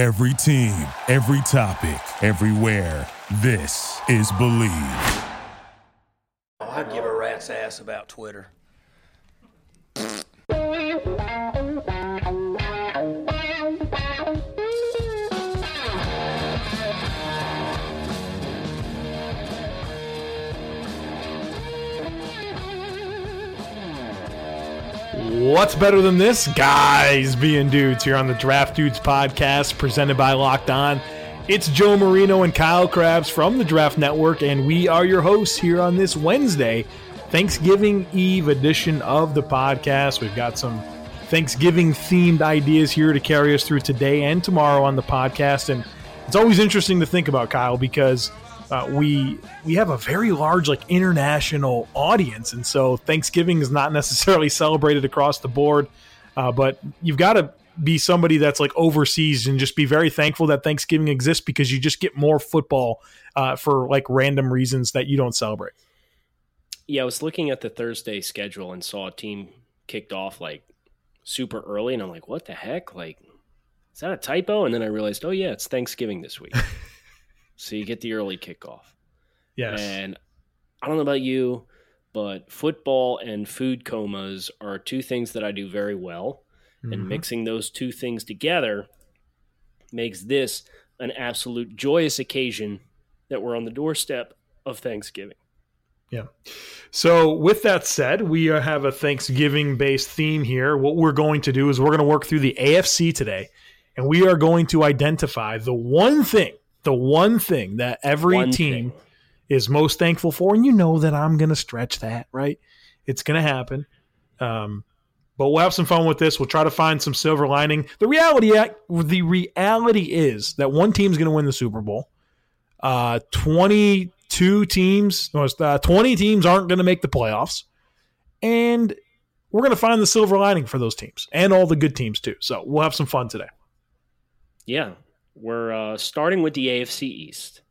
Every team, every topic, everywhere. This is Believe. I'd give a rat's ass about Twitter. What's better than this? Guys being dudes here on the Draft Dudes podcast presented by Locked On. It's Joe Marino and Kyle Crabbs from the Draft Network, and we are your hosts here on this Wednesday, Thanksgiving Eve edition of the podcast. We've got some Thanksgiving themed ideas here to carry us through today and tomorrow on the podcast. And it's always interesting to think about, Kyle, because uh, we we have a very large like international audience, and so Thanksgiving is not necessarily celebrated across the board. Uh, but you've got to be somebody that's like overseas and just be very thankful that Thanksgiving exists because you just get more football uh, for like random reasons that you don't celebrate. Yeah, I was looking at the Thursday schedule and saw a team kicked off like super early, and I'm like, what the heck? Like, is that a typo? And then I realized, oh yeah, it's Thanksgiving this week. So you get the early kickoff. Yes. And I don't know about you, but football and food comas are two things that I do very well. Mm-hmm. And mixing those two things together makes this an absolute joyous occasion that we're on the doorstep of Thanksgiving. Yeah. So, with that said, we have a Thanksgiving based theme here. What we're going to do is we're going to work through the AFC today, and we are going to identify the one thing the one thing that every one team thing. is most thankful for, and you know that I'm going to stretch that, right? It's going to happen. Um, but we'll have some fun with this. We'll try to find some silver lining. The reality, the reality is that one team's going to win the Super Bowl. Uh, 22 teams, uh, 20 teams aren't going to make the playoffs, and we're going to find the silver lining for those teams and all the good teams too. So we'll have some fun today. Yeah, we're uh, starting with the AFC East.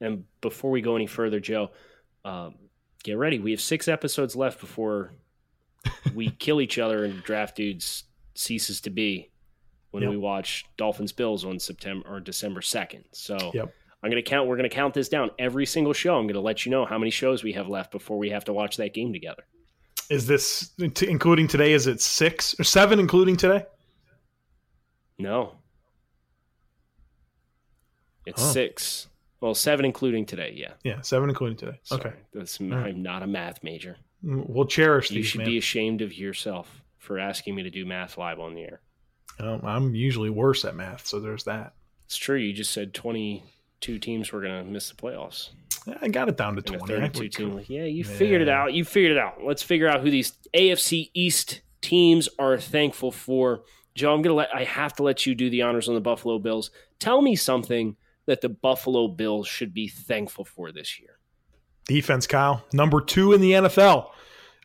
And before we go any further, Joe, um, get ready. We have six episodes left before we kill each other and Draft Dudes ceases to be when yep. we watch Dolphins Bills on September or December 2nd. So yep. I'm going to count, we're going to count this down every single show. I'm going to let you know how many shows we have left before we have to watch that game together. Is this including today? Is it six or seven, including today? No, it's oh. six. Well, seven including today. Yeah. Yeah, seven including today. Sorry, okay. That's, I'm right. not a math major. Mm, we'll cherish you these. You should man. be ashamed of yourself for asking me to do math live on the air. I'm usually worse at math, so there's that. It's true. You just said 22 teams were going to miss the playoffs. I got it down to 20. 32 team. Yeah, you yeah. figured it out. You figured it out. Let's figure out who these AFC East teams are thankful for. Joe, I'm gonna let I have to let you do the honors on the Buffalo Bills. Tell me something that the Buffalo Bills should be thankful for this year? Defense, Kyle. Number two in the NFL.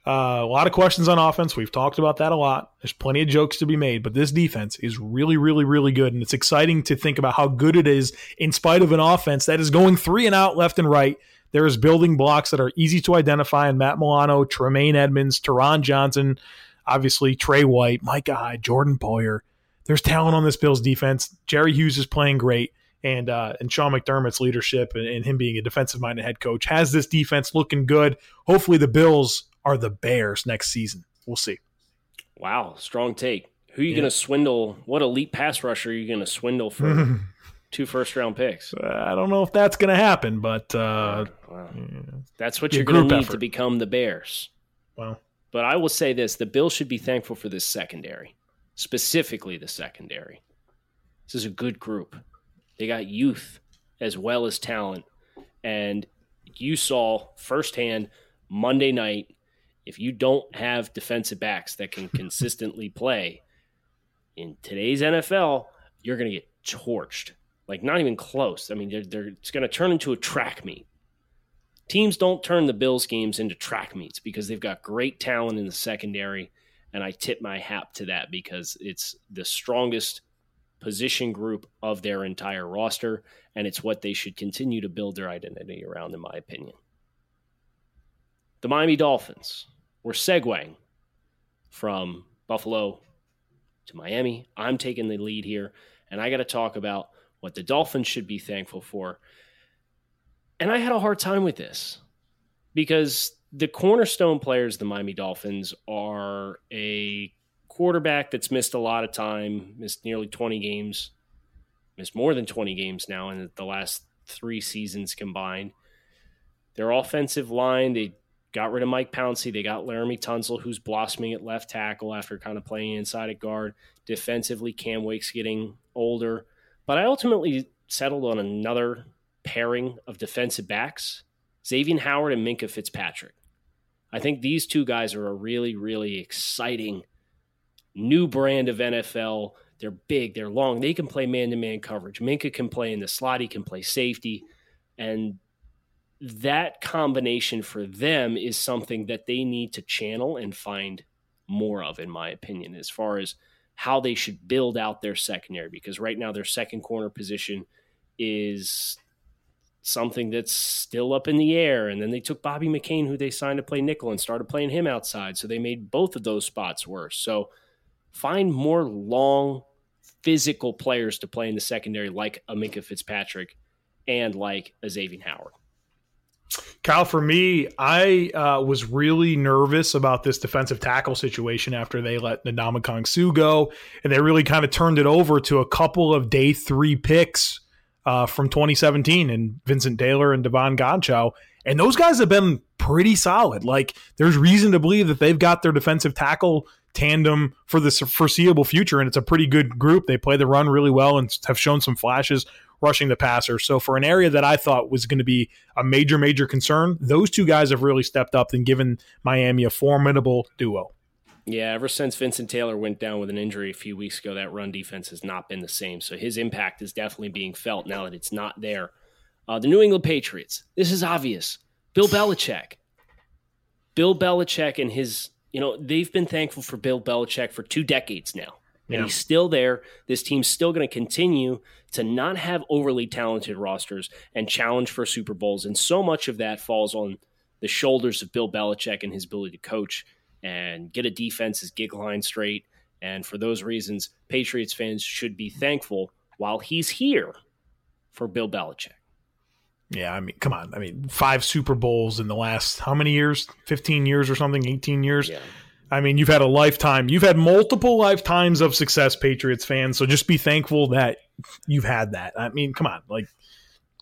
Uh, a lot of questions on offense. We've talked about that a lot. There's plenty of jokes to be made, but this defense is really, really, really good. And it's exciting to think about how good it is in spite of an offense that is going three and out left and right. There is building blocks that are easy to identify in Matt Milano, Tremaine Edmunds, Taron Johnson, obviously Trey White, Micah Hyde, Jordan Poyer. There's talent on this Bills defense. Jerry Hughes is playing great and uh, and Sean McDermott's leadership and, and him being a defensive minded head coach has this defense looking good. Hopefully, the Bills are the Bears next season. We'll see. Wow, strong take. Who are you yeah. going to swindle? What elite pass rusher are you going to swindle for two first round picks? I don't know if that's going to happen, but uh, wow. yeah. that's what you're going to need effort. to become the Bears. Well, but I will say this: the Bills should be thankful for this secondary, specifically the secondary. This is a good group. They got youth as well as talent. And you saw firsthand Monday night if you don't have defensive backs that can consistently play in today's NFL, you're going to get torched. Like, not even close. I mean, they're, they're, it's going to turn into a track meet. Teams don't turn the Bills games into track meets because they've got great talent in the secondary. And I tip my hat to that because it's the strongest position group of their entire roster, and it's what they should continue to build their identity around, in my opinion. The Miami Dolphins were segueing from Buffalo to Miami. I'm taking the lead here, and I got to talk about what the Dolphins should be thankful for. And I had a hard time with this because the cornerstone players, the Miami Dolphins, are a quarterback that's missed a lot of time, missed nearly 20 games, missed more than 20 games now in the last three seasons combined. Their offensive line, they got rid of Mike Pouncey. They got Laremy Tunsil, who's blossoming at left tackle after kind of playing inside at guard. Defensively, Cam Wake's getting older. But I ultimately settled on another pairing of defensive backs Xavier Howard and Minkah Fitzpatrick. I think these two guys are a really, really exciting new brand of NFL. They're big, they're long, they can play man to man coverage. Minkah can play in the slot, he can play safety. And that combination for them is something that they need to channel and find more of, in my opinion, as far as how they should build out their secondary. Because right now, their second corner position is something that's still up in the air. And then they took Bobby McCain, who they signed to play nickel, and started playing him outside. So they made both of those spots worse. So find more long, physical players to play in the secondary, like a Minkah Fitzpatrick and like a Xavier Howard. Kyle, for me, I uh, was really nervous about this defensive tackle situation after they let Ndamukong Suh go, and they really kind of turned it over to a couple of day three picks uh, from 2017 and Vincent Taylor and Davon Godchaux. And those guys have been pretty solid. Like, there's reason to believe that they've got their defensive tackle tandem for the foreseeable future, and it's a pretty good group. They play the run really well and have shown some flashes rushing the passer. So for an area that I thought was going to be a major, major concern, those two guys have really stepped up and given Miami a formidable duo. Yeah, ever since Vincent Taylor went down with an injury a few weeks ago, that run defense has not been the same. So his impact is definitely being felt now that it's not there. Uh, the New England Patriots. This is obvious. Bill Belichick. Bill Belichick and his, you know, they've been thankful for Bill Belichick for two decades now and he's still there. This team's still going to continue to not have overly talented rosters and challenge for Super Bowls. And so much of that falls on the shoulders of Bill Belichick and his ability to coach and get a defense's gig line straight. And for those reasons, Patriots fans should be thankful while he's here for Bill Belichick. Yeah, I mean, come on. I mean, five Super Bowls in the last how many years? 15 years or something, 18 years. Yeah. I mean, you've had a lifetime, you've had multiple lifetimes of success, Patriots fans. So just be thankful that you've had that. I mean, come on, like,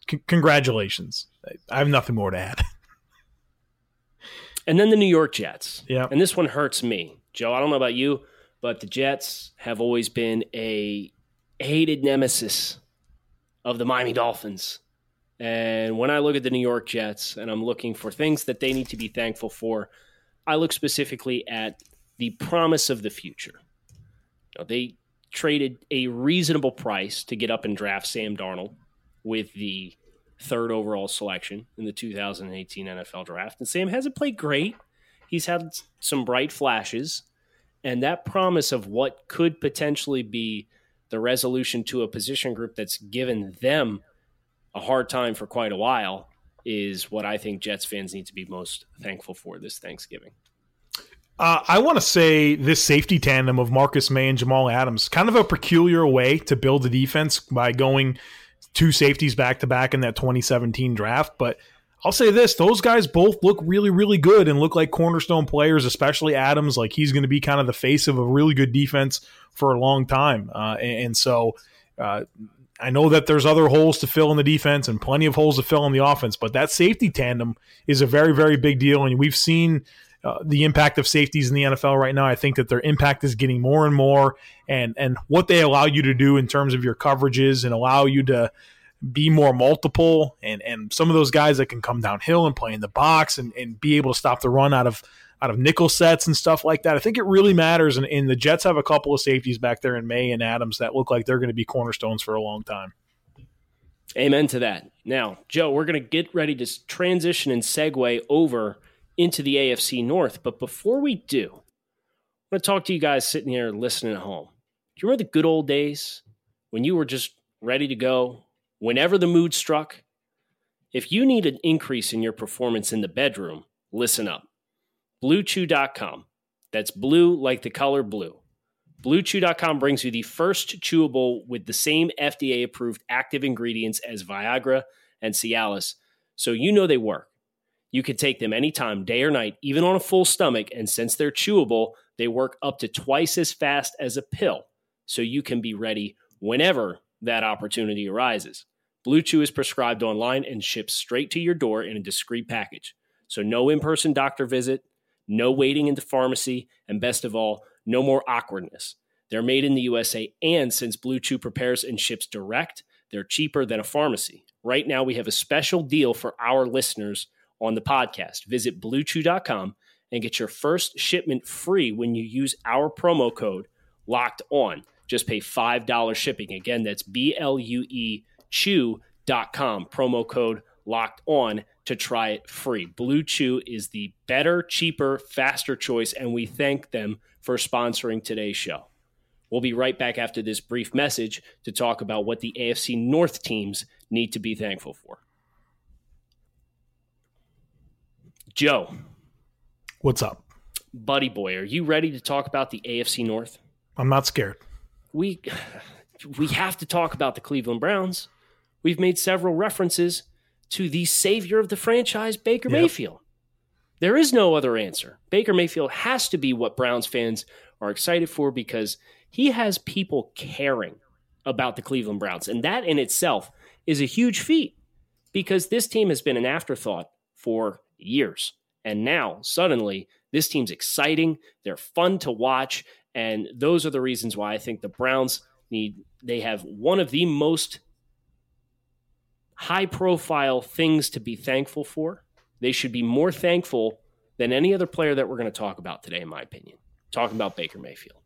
c- congratulations. I have nothing more to add. And then the New York Jets. Yeah. And this one hurts me. Joe, I don't know about you, but the Jets have always been a hated nemesis of the Miami Dolphins. And when I look at the New York Jets and I'm looking for things that they need to be thankful for, I look specifically at the promise of the future. They traded a reasonable price to get up and draft Sam Darnold with the third overall selection in the 2018 NFL draft. And Sam hasn't played great. He's had some bright flashes. And that promise of what could potentially be the resolution to a position group that's given them a hard time for quite a while is what I think Jets fans need to be most thankful for this Thanksgiving. Uh, I want to say this safety tandem of Marcus Maye and Jamal Adams, kind of a peculiar way to build a defense by going two safeties back to back in that 2017 draft. But I'll say this: those guys both look really, really good and look like cornerstone players. Especially Adams, like he's going to be kind of the face of a really good defense for a long time. Uh, and, and, so, uh, I know that there's other holes to fill in the defense and plenty of holes to fill in the offense, but that safety tandem is a very, very big deal. And we've seen uh, the impact of safeties in the NFL right now. I think that their impact is getting more and more, and and what they allow you to do in terms of your coverages and allow you to be more multiple and and some of those guys that can come downhill and play in the box and, and be able to stop the run out of out of nickel sets and stuff like that. I think it really matters. And, and the Jets have a couple of safeties back there in Maye and Adams that look like they're going to be cornerstones for a long time. Amen to that. Now, Joe, we're going to get ready to transition and segue over into the AFC North. But before we do, I want to talk to you guys sitting here listening at home. Do you remember the good old days when you were just ready to go whenever the mood struck? If you need an increase in your performance in the bedroom, listen up. BlueChew.com. That's blue like the color blue BlueChew.com brings you the first chewable with the same FDA approved active ingredients as Viagra and Cialis, so you know they work. You can take them anytime, day or night, even on a full stomach, and since they're chewable, they work up to twice as fast as a pill, so you can be ready whenever that opportunity arises. Blue Chew is prescribed online and ships straight to your door in a discreet package. So, no in person doctor visit, no waiting in the pharmacy, and best of all, no more awkwardness. They're made in the USA, and since Blue Chew prepares and ships direct, they're cheaper than a pharmacy. Right now, we have a special deal for our listeners on the podcast. Visit bluechew.com and get your first shipment free when you use our promo code locked on. Just pay $5 shipping. Again, that's B L U E chew.com, promo code locked on to try it free. Blue Chew is the better, cheaper, faster choice, and we thank them for sponsoring today's show. We'll be right back after this brief message to talk about what the AFC North teams need to be thankful for. Joe. What's up? Buddy boy, are you ready to talk about the AFC North? I'm not scared. We we have to talk about the Cleveland Browns. We've made several references to the savior of the franchise, Baker yep. Mayfield. There is no other answer. Baker Mayfield has to be what Browns fans are excited for because he has people caring about the Cleveland Browns. And that in itself is a huge feat because this team has been an afterthought for years. And now, suddenly, this team's exciting. They're fun to watch. And those are the reasons why I think the Browns need, they have one of the most high profile things to be thankful for. They should be more thankful than any other player that we're going to talk about today, in my opinion. Talking about Baker Mayfield.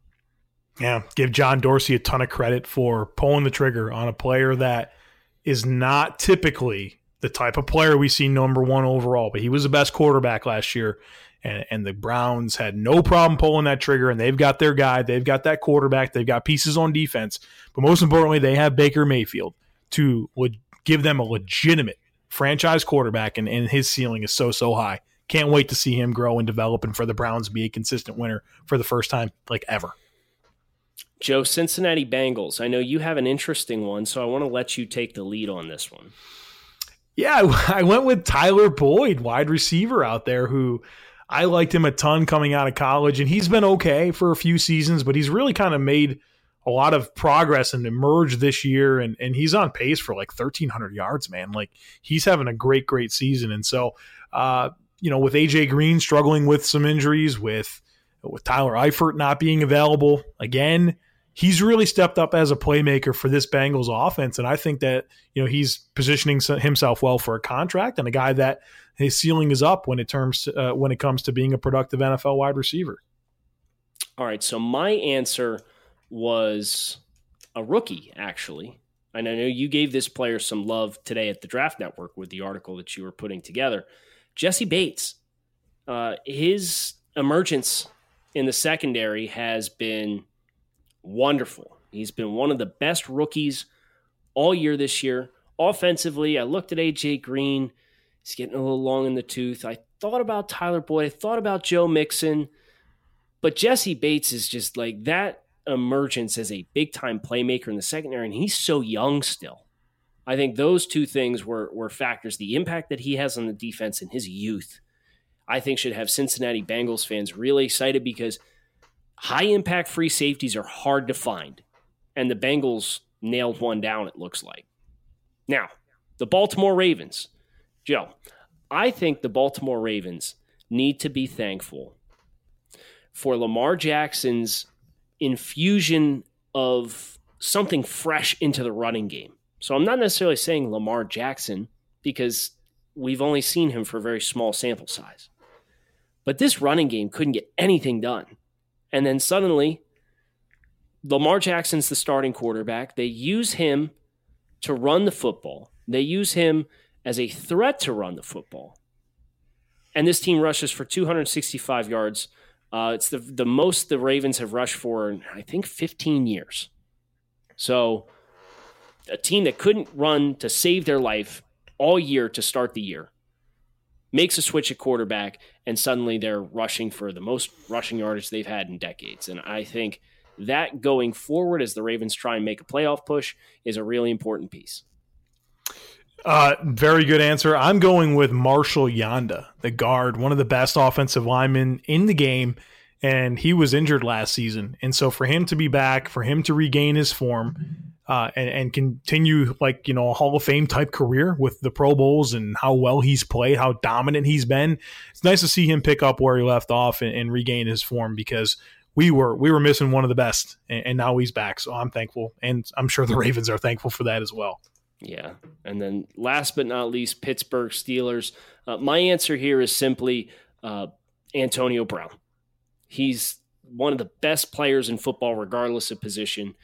Yeah, give John Dorsey a ton of credit for pulling the trigger on a player that is not typically the type of player we see number one overall, but he was the best quarterback last year. And, and the Browns had no problem pulling that trigger, and they've got their guy, they've got that quarterback, they've got pieces on defense, but most importantly, they have Baker Mayfield to give them a legitimate franchise quarterback, and, and his ceiling is so, so high. Can't wait to see him grow and develop and for the Browns be a consistent winner for the first time, like ever. Joe, Cincinnati Bengals. I know you have an interesting one, so I want to let you take the lead on this one. Yeah, I went with Tyler Boyd, wide receiver out there, who I liked him a ton coming out of college, and he's been okay for a few seasons, but he's really kind of made a lot of progress and emerge this year, and and he's on pace for like 1,300 yards, man. Like he's having a great, great season, and so uh, you know, with AJ Green struggling with some injuries, with with Tyler Eifert not being available again, he's really stepped up as a playmaker for this Bengals offense, and I think that you know he's positioning himself well for a contract and a guy that his ceiling is up when it terms uh, when it comes to being a productive NFL wide receiver. All right, so my answer was a rookie, actually. And I know you gave this player some love today at the Draft Network with the article that you were putting together. Jessie Bates, uh, his emergence in the secondary has been wonderful. He's been one of the best rookies all year this year. Offensively, I looked at AJ Green. He's getting a little long in the tooth. I thought about Tyler Boyd. I thought about Joe Mixon. But Jessie Bates is just like that emergence as a big time playmaker in the secondary, and he's so young still. I think those two things were were factors. The impact that he has on the defense in his youth, I think, should have Cincinnati Bengals fans really excited because high impact free safeties are hard to find, and the Bengals nailed one down. It looks like. Now, the Baltimore Ravens, Joe. I think the Baltimore Ravens need to be thankful for Lamar Jackson's infusion of something fresh into the running game. So I'm not necessarily saying Lamar Jackson because we've only seen him for a very small sample size. But this running game couldn't get anything done. And then suddenly, Lamar Jackson's the starting quarterback. They use him to run the football, they use him as a threat to run the football. And this team rushes for 265 yards uh, it's the the most the Ravens have rushed for in, I think 15 years. So a team that couldn't run to save their life all year to start the year makes a switch at quarterback and suddenly they're rushing for the most rushing yardage they've had in decades. And I think that going forward as the Ravens try and make a playoff push is a really important piece. Uh, very good answer. I'm going with Marshall Yanda, the guard, one of the best offensive linemen in the game, and he was injured last season. And so for him to be back, for him to regain his form, uh, and, and continue like you know a Hall of Fame type career with the Pro Bowls and how well he's played, how dominant he's been. It's nice to see him pick up where he left off and, and regain his form because we were we were missing one of the best, and, and now he's back. So I'm thankful, and I'm sure the Ravens are thankful for that as well. Yeah. And then last but not least, Pittsburgh Steelers. Uh, my answer here is simply uh, Antonio Brown. He's one of the best players in football, regardless of position.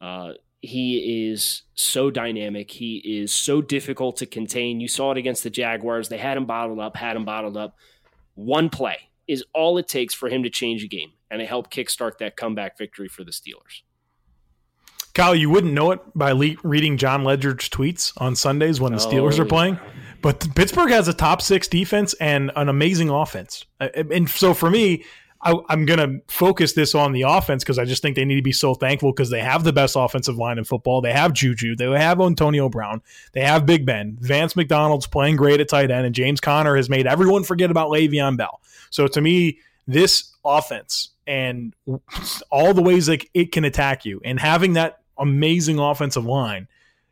Uh, he is so dynamic. He is so difficult to contain. You saw it against the Jaguars. They had him bottled up, had him bottled up. One play is all it takes for him to change a game, and it helped kickstart that comeback victory for the Steelers. Kyle, you wouldn't know it by le- reading Jon Ledyard's tweets on Sundays when the oh, Steelers oh, are playing. But Pittsburgh has a top six defense and an amazing offense. And so for me, I, am going to focus this on the offense because I just think they need to be so thankful because they have the best offensive line in football. They have Juju. They have Antonio Brown. They have Big Ben. Vance McDonald's playing great at tight end, and James Conner has made everyone forget about Le'Veon Bell. So to me, this offense and all the ways that it can attack you and having that amazing offensive line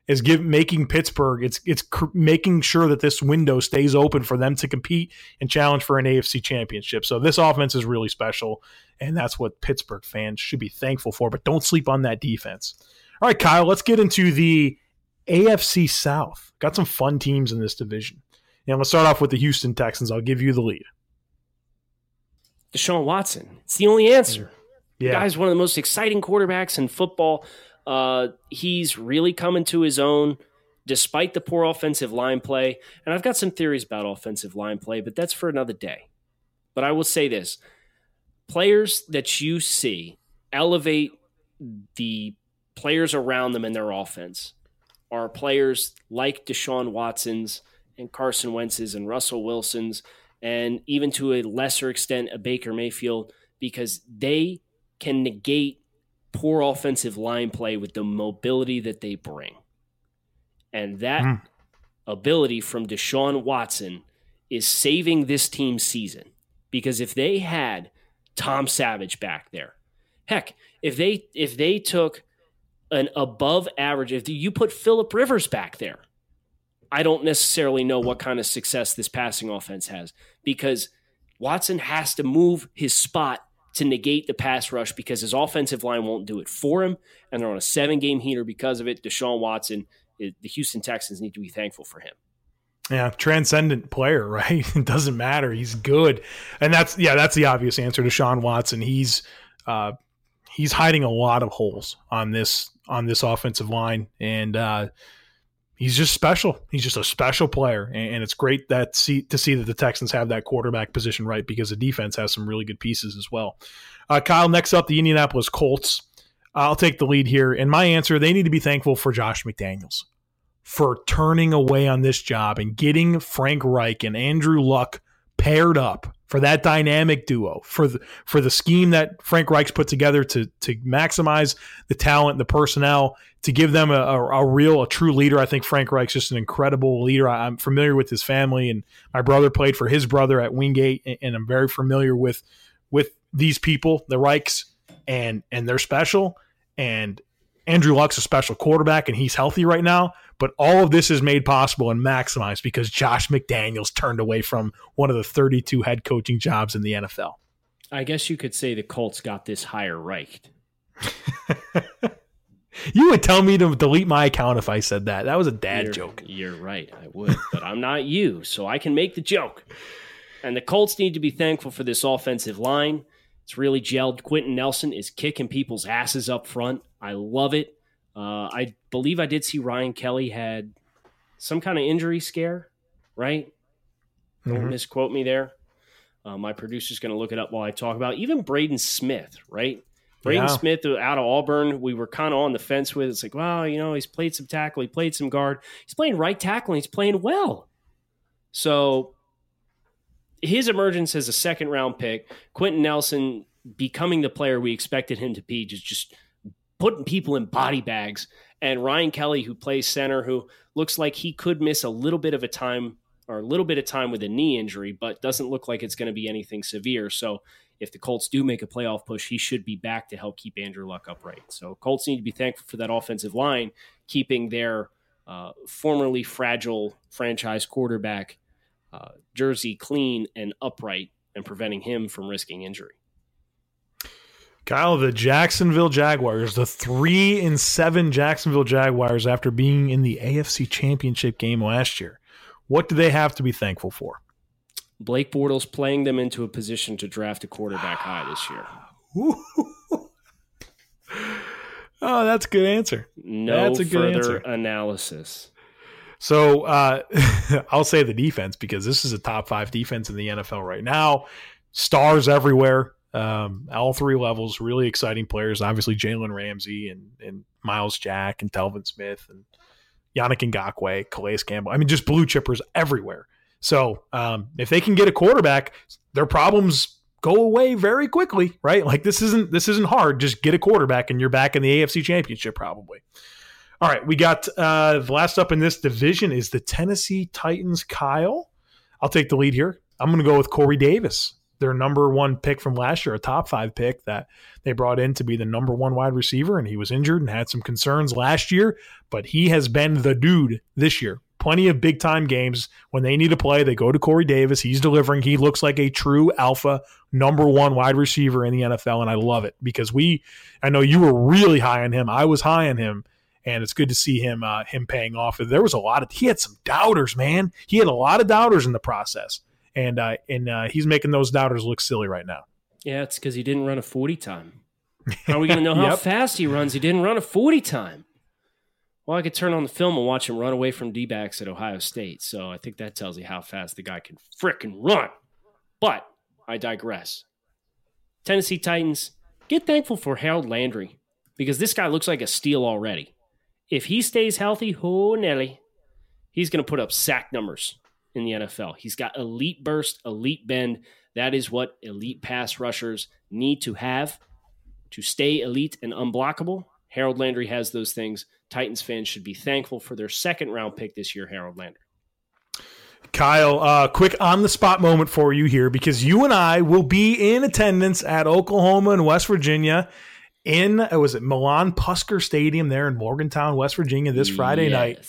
is give making Pittsburgh it's it's cr- making sure that this window stays open for them to compete and challenge for an AFC championship. So this offense is really special and that's what Pittsburgh fans should be thankful for, but don't sleep on that defense. All right, Kyle, let's get into the AFC South. Got some fun teams in this division. And let's start off with the Houston Texans. I'll give you the lead. Deshaun Watson. It's the only answer. Yeah. The guy's one of the most exciting quarterbacks in football. Uh, he's really coming to his own despite the poor offensive line play. And I've got some theories about offensive line play, but that's for another day. But I will say this players that you see elevate the players around them in their offense are players like Deshaun Watson's and Carson Wentz's and Russell Wilson's, and even to a lesser extent, a Baker Mayfield, because they can negate poor offensive line play with the mobility that they bring. And that mm. ability from Deshaun Watson is saving this team's season. Because if they had Tom Savage back there, heck, if they if they took an above average, if you put Philip Rivers back there, I don't necessarily know what kind of success this passing offense has because Watson has to move his spot to negate the pass rush because his offensive line won't do it for him, and they're on a seven game heater because of it. Deshaun Watson, the Houston Texans need to be thankful for him. Yeah, transcendent player, right? it doesn't matter. He's good, and that's yeah, that's the obvious answer Deshaun Watson. He's uh, he's hiding a lot of holes on this on this offensive line, and uh, he's just special. He's just a special player, and, it's great that see to see that the Texans have that quarterback position right because the defense has some really good pieces as well. Uh, Kyle, next up, the Indianapolis Colts. I'll take the lead here, and my answer: they need to be thankful for Josh McDaniels for turning away on this job and getting Frank Reich and Andrew Luck paired up for that dynamic duo for the for the scheme that Frank Reich's put together to to maximize the talent, the personnel, to give them a, a, a real, a true leader. I think Frank Reich's just an incredible leader. I, am familiar with his family, and my brother played for his brother at Wingate, and, and I'm very familiar with with these people, the Reichs, and and they're special. And Andrew Luck's a special quarterback, and he's healthy right now. But all of this is made possible and maximized because Josh McDaniels turned away from one of the 32 head coaching jobs in the NFL. I guess you could say the Colts got this higher right. you would tell me to delete my account if I said that. That was a dad you're, joke. You're right. I would, but I'm not you, so I can make the joke. And the Colts need to be thankful for this offensive line. It's really gelled. Quenton Nelson is kicking people's asses up front. I love it. Uh, I believe I did see Ryan Kelly had some kind of injury scare, right? Don't mm-hmm. misquote me there. Uh, my producer's going to look it up while I talk about it. even Braden Smith, right? Braden yeah. Smith out of Auburn, we were kind of on the fence with. It's like, wow, you know, he's played some tackle, he played some guard, he's playing right tackle, and he's playing well. So his emergence as a second round pick, Quenton Nelson becoming the player we expected him to be, just just putting people in body bags. And Ryan Kelly, who plays center, who looks like he could miss a little bit of a time or a little bit of time with a knee injury, but doesn't look like it's going to be anything severe. So if the Colts do make a playoff push, he should be back to help keep Andrew Luck upright. So Colts need to be thankful for that offensive line, keeping their uh, formerly fragile franchise quarterback uh, jersey clean and upright and preventing him from risking injury. Kyle, the Jacksonville Jaguars, the three and seven Jacksonville Jaguars after being in the AFC Championship game last year. What do they have to be thankful for? Blake Bortles playing them into a position to draft a quarterback high this year. oh, that's a good answer. No that's a good further answer. analysis. So uh, I'll say the defense because this is a top five defense in the NFL right now. Stars everywhere, um, all three levels. Really exciting players. Obviously, Jalen Ramsey and and Myles Jack and Telvin Smith and Yannick Ngakoue, Calais Campbell. I mean, just blue chippers everywhere. So um, if they can get a quarterback, their problems go away very quickly, right? Like this isn't this isn't hard. Just get a quarterback and you're back in the AFC Championship probably. All right, we got uh, the last up in this division is the Tennessee Titans. Kyle, I'll take the lead here. I'm going to go with Corey Davis, their number one pick from last year, a top five pick that they brought in to be the number one wide receiver, and he was injured and had some concerns last year, but he has been the dude this year. Plenty of big time games when they need to play, they go to Corey Davis. He's delivering. He looks like a true alpha number one wide receiver in the NFL, and I love it because we, I know you were really high on him. I was high on him and it's good to see him uh, him paying off. There was a lot of he had some doubters, man. He had a lot of doubters in the process, and uh, and uh, he's making those doubters look silly right now. Yeah, it's because he didn't run a forty time. How are we going to know how Yep. fast he runs? He didn't run a forty time. Well, I could turn on the film and watch him run away from D backs at Ohio State. So I think that tells you how fast the guy can frickin' run. But I digress. Tennessee Titans, get thankful for Harold Landry because this guy looks like a steal already. If he stays healthy, oh Nelly, he's going to put up sack numbers in the NFL. He's got elite burst, elite bend. That is what elite pass rushers need to have to stay elite and unblockable. Harold Landry has those things. Titans fans should be thankful for their second round pick this year, Harold Landry. Kyle, uh, quick on the spot moment for you here because you and I will be in attendance at Oklahoma and West Virginia in uh, was it Milan Puskar Stadium there in Morgantown, West Virginia this Friday night.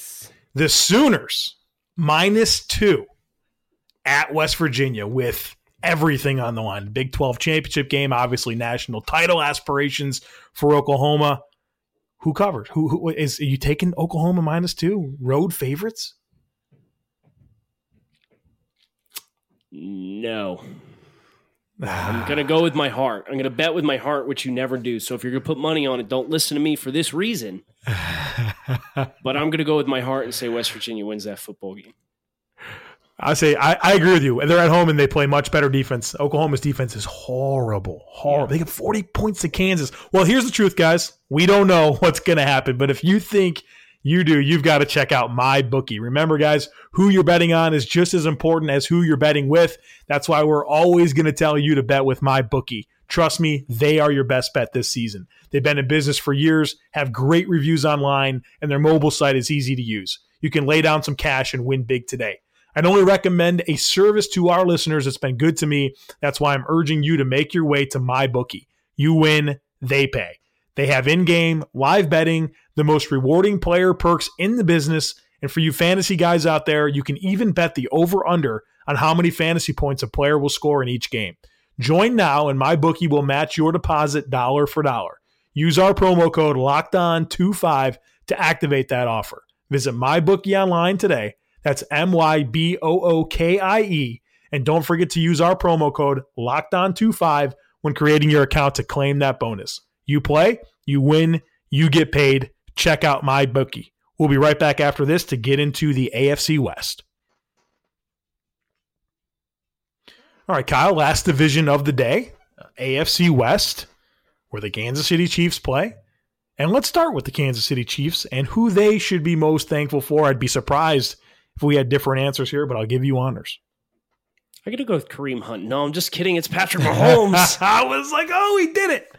The Sooners minus two at West Virginia with everything on the line. Big 12 championship game, obviously national title aspirations for Oklahoma. Who covered? Who, who is are you taking Oklahoma minus two? Road favorites? No. I'm going to go with my heart. I'm going to bet with my heart, which you never do. So if you're going to put money on it, don't listen to me for this reason. but I'm going to go with my heart and say West Virginia wins that football game. I say I, I agree with you. They're at home and they play much better defense. Oklahoma's defense is horrible, horrible. They get forty points to Kansas. Well, here's the truth, guys. We don't know what's going to happen, but if you think you do, you've got to check out my bookie. Remember, guys, who you're betting on is just as important as who you're betting with. That's why we're always going to tell you to bet with my bookie. Trust me, they are your best bet this season. They've been in business for years, have great reviews online, and their mobile site is easy to use. You can lay down some cash and win big today. I'd only recommend a service to our listeners that's been good to me. That's why I'm urging you to make your way to my bookie. You win, they pay. They have in-game live betting, the most rewarding player perks in the business, and for you fantasy guys out there, you can even bet the over/under on how many fantasy points a player will score in each game. Join now, and my bookie will match your deposit dollar for dollar. Use our promo code Locked On 25 to activate that offer. Visit MyBookie online today. That's M Y B O O K I E. And don't forget to use our promo code Locked On 25 when creating your account to claim that bonus. You play, you win, you get paid. Check out my bookie. We'll be right back after this to get into the AFC West. All right, Kyle, last division of the day, AFC West, where the Kansas City Chiefs play. And let's start with the Kansas City Chiefs and who they should be most thankful for. I'd be surprised if we had different answers here, but I'll give you honors. I got to go with Kareem Hunt. No, I'm just kidding. It's Patrick Mahomes. I was like, oh, he did it.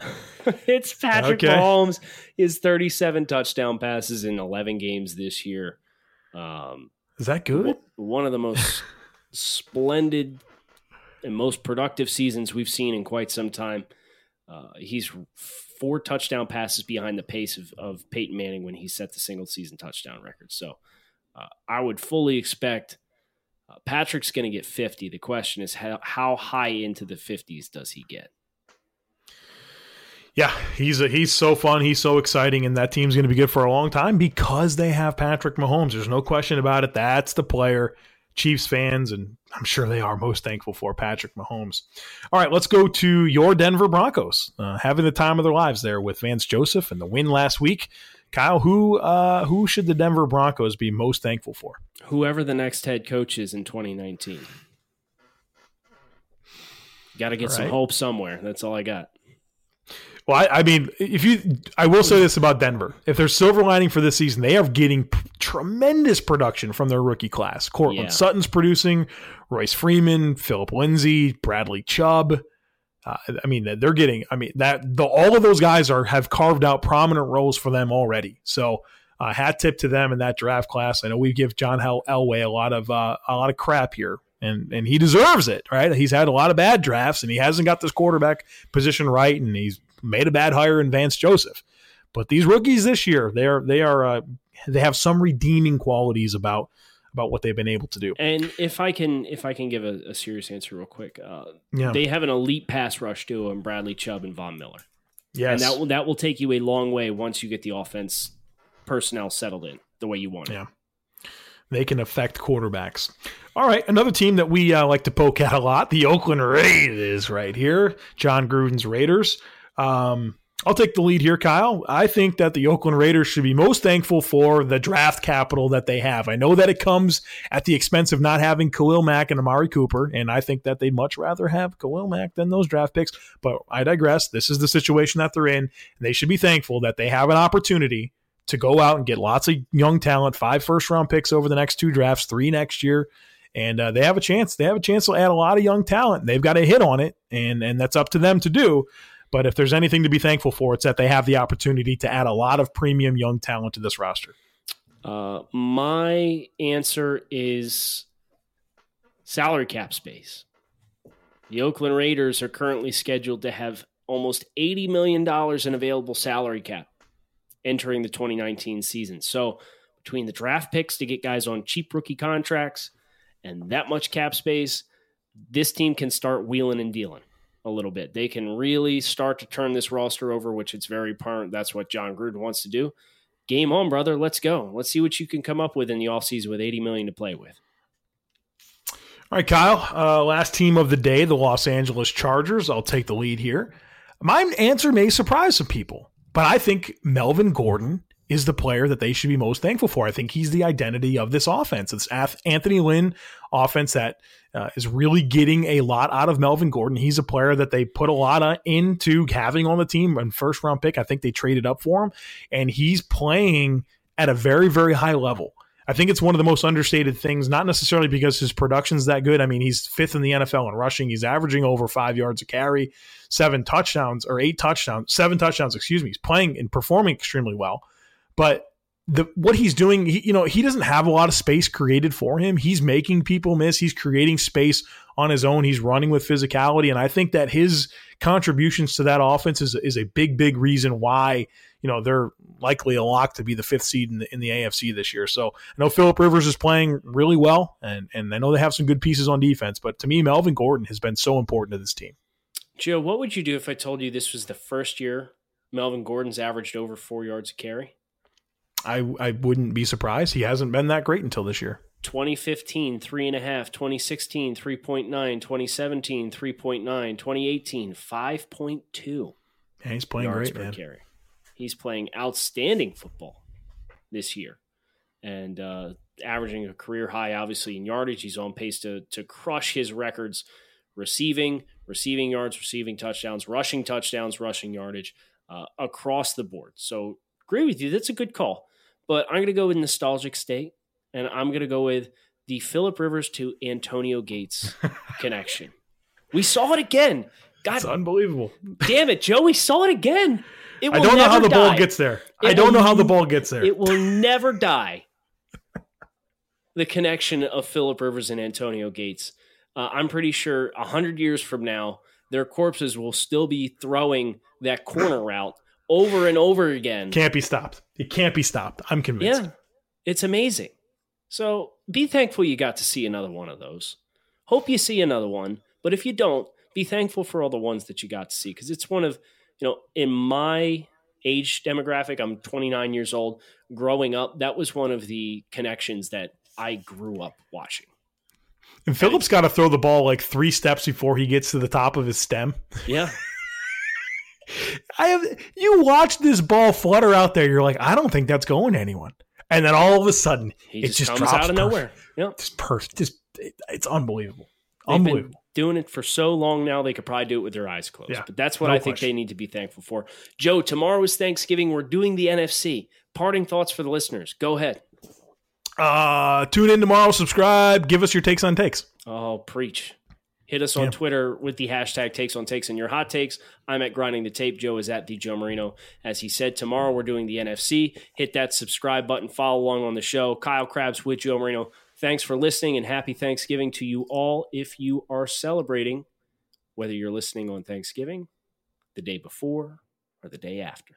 it's Patrick Okay. Mahomes. His 37 touchdown passes in 11 games this year. Um, Is that good? one of the most splendid and most productive seasons we've seen in quite some time. Uh, he's four touchdown passes behind the pace of, of Peyton Manning when he set the single season touchdown record. So uh, I would fully expect uh, Patrick's going to get 50. The question is how, how high into the 50s does he get? Yeah, he's a, he's so fun. He's so exciting, and that team's going to be good for a long time because they have Patrick Mahomes. There's no question about it. That's the player Chiefs fans, and I'm sure they are most thankful for Patrick Mahomes. All right, let's go to your Denver Broncos, uh, having the time of their lives there with Vance Joseph and the win last week. Kyle, who uh, who should the Denver Broncos be most thankful for? Whoever the next head coach is in 2019. Got to get some hope somewhere. That's all I got. Well, I, I mean, if you, I will say this about Denver: if there's silver lining for this season, they are getting p- tremendous production from their rookie class. Courtland Yeah. Sutton's producing, Royce Freeman, Philip Lindsay, Bradley Chubb. Uh, I mean, they're getting. I mean, that the, all of those guys are have carved out prominent roles for them already. So, uh, hat tip to them in that draft class. I know we give John Hel- Elway a lot of uh, a lot of crap here, and and he deserves it, right? He's had a lot of bad drafts, and he hasn't got this quarterback position right, and he's made a bad hire in Vance Joseph. But these rookies this year, they're they are uh, they have some redeeming qualities about about what they've been able to do. And if I can, if I can give a, a serious answer real quick, uh, Yeah. they have an elite pass rush duo in Bradley Chubb and Von Miller, yes. and that will that will take you a long way once you get the offense personnel settled in the way you want it. Yeah. they can affect quarterbacks. All right, another team that we uh, like to poke at a lot, the Oakland Raiders, right here. Jon Gruden's Raiders. Um, I'll take the lead here, Kyle. I think that the Oakland Raiders should be most thankful for the draft capital that they have. I know that it comes at the expense of not having Khalil Mack and Amari Cooper, and I think that they'd much rather have Khalil Mack than those draft picks. But I digress. This is the situation that they're in. They should be thankful that they have an opportunity to go out and get lots of young talent, five first round picks over the next two drafts, three next year. And uh, they have a chance. They have a chance to add a lot of young talent. They've got to hit on it, and and that's up to them to do. But if there's anything to be thankful for, it's that they have the opportunity to add a lot of premium young talent to this roster. Uh, my answer is salary cap space. The Oakland Raiders are currently scheduled to have almost $80 million in available salary cap entering the 2019 season. So, between the draft picks to get guys on cheap rookie contracts and that much cap space, this team can start wheeling and dealing a little bit. They can really start to turn this roster over, which it's very apparent that's what Jon Gruden wants to do. Game on, brother. Let's go. Let's see what you can come up with in the offseason with 80 million to play with. All right, Kyle. Uh, last team of the day, the Los Angeles Chargers. I'll take the lead here. My answer may surprise some people, but I think Melvin Gordon is the player that they should be most thankful for. I think he's the identity of this offense. It's Anthony Lynn offense that uh, is really getting a lot out of Melvin Gordon. He's a player that they put a lot of, into having on the team and first round pick. I think they traded up for him, and he's playing at a very, very high level. I think it's one of the most understated things, not necessarily because his production's that good. I mean, he's fifth in the NFL in rushing. He's averaging over five yards a carry, seven touchdowns or eight touchdowns, seven touchdowns, excuse me. He's playing and performing extremely well. But the what he's doing, he, you know, he doesn't have a lot of space created for him. He's making people miss. He's creating space on his own. He's running with physicality, and I think that his contributions to that offense is is a big, big reason why you know they're likely a lock to be the fifth seed in the in the AFC this year. So I know Philip Rivers is playing really well, and and I know they have some good pieces on defense. But to me, Melvin Gordon has been so important to this team. Joe, what would you do if I told you this was the first year Melvin Gordon's averaged over four yards a carry? I I wouldn't be surprised. He hasn't been that great until this year. 2015, 3.5, 2016, 3.9, 2017, 3.9, 2018, 5.2 Yeah, he's playing yards great, per man. carry. He's playing outstanding football this year and uh, averaging a career high, obviously, in yardage. He's on pace to, to crush his records receiving, receiving yards, receiving touchdowns, rushing touchdowns, rushing yardage uh, across the board. So, agree with you. That's a good call. But I'm going to go with nostalgic state, and I'm going to go with the Philip Rivers to Antonio Gates connection. We saw it again. God It's unbelievable. damn it, Joe. We saw it again. It I don't know how the ball gets there. It I don't know how the ball gets there. It will never die. The connection of Philip Rivers and Antonio Gates. Uh, I'm pretty sure a hundred years from now, their corpses will still be throwing that corner route over and over again. can't be stopped. It can't be stopped. I'm convinced. Yeah, it's amazing. So be thankful you got to see another one of those. Hope you see another one, but if you don't, be thankful for all the ones that you got to see because it's one of, you know, in my age demographic, I'm 29 years old. Growing up, that was one of the connections that I grew up watching. And Phillips got to throw the ball like three steps before he gets to the top of his stem. Yeah, I have you watch this ball flutter out there. You're like, I don't think that's going to anyone. And then all of a sudden, he it just, just comes drops out of nowhere. Yep. Just perfect. Just it- it's unbelievable. They've been unbelievable. doing it for so long now, they could probably do it with their eyes closed. Yeah, but that's what no I think they need to be thankful for. Joe, tomorrow is Thanksgiving. We're doing the NFC. Parting thoughts for the listeners. Go ahead. Uh, tune in tomorrow. Subscribe. Give us your takes on takes. Oh, preach. Hit us on Yeah. Twitter with the hashtag takes on takes and your hot takes. I'm at grinding the tape. Joe is at the Joe Marino. As he said, tomorrow we're doing the NFC. Hit that subscribe button. Follow along on the show. Kyle Crabbs with Joe Marino. Thanks for listening and happy Thanksgiving to you all if you are celebrating, whether you're listening on Thanksgiving, the day before, or the day after.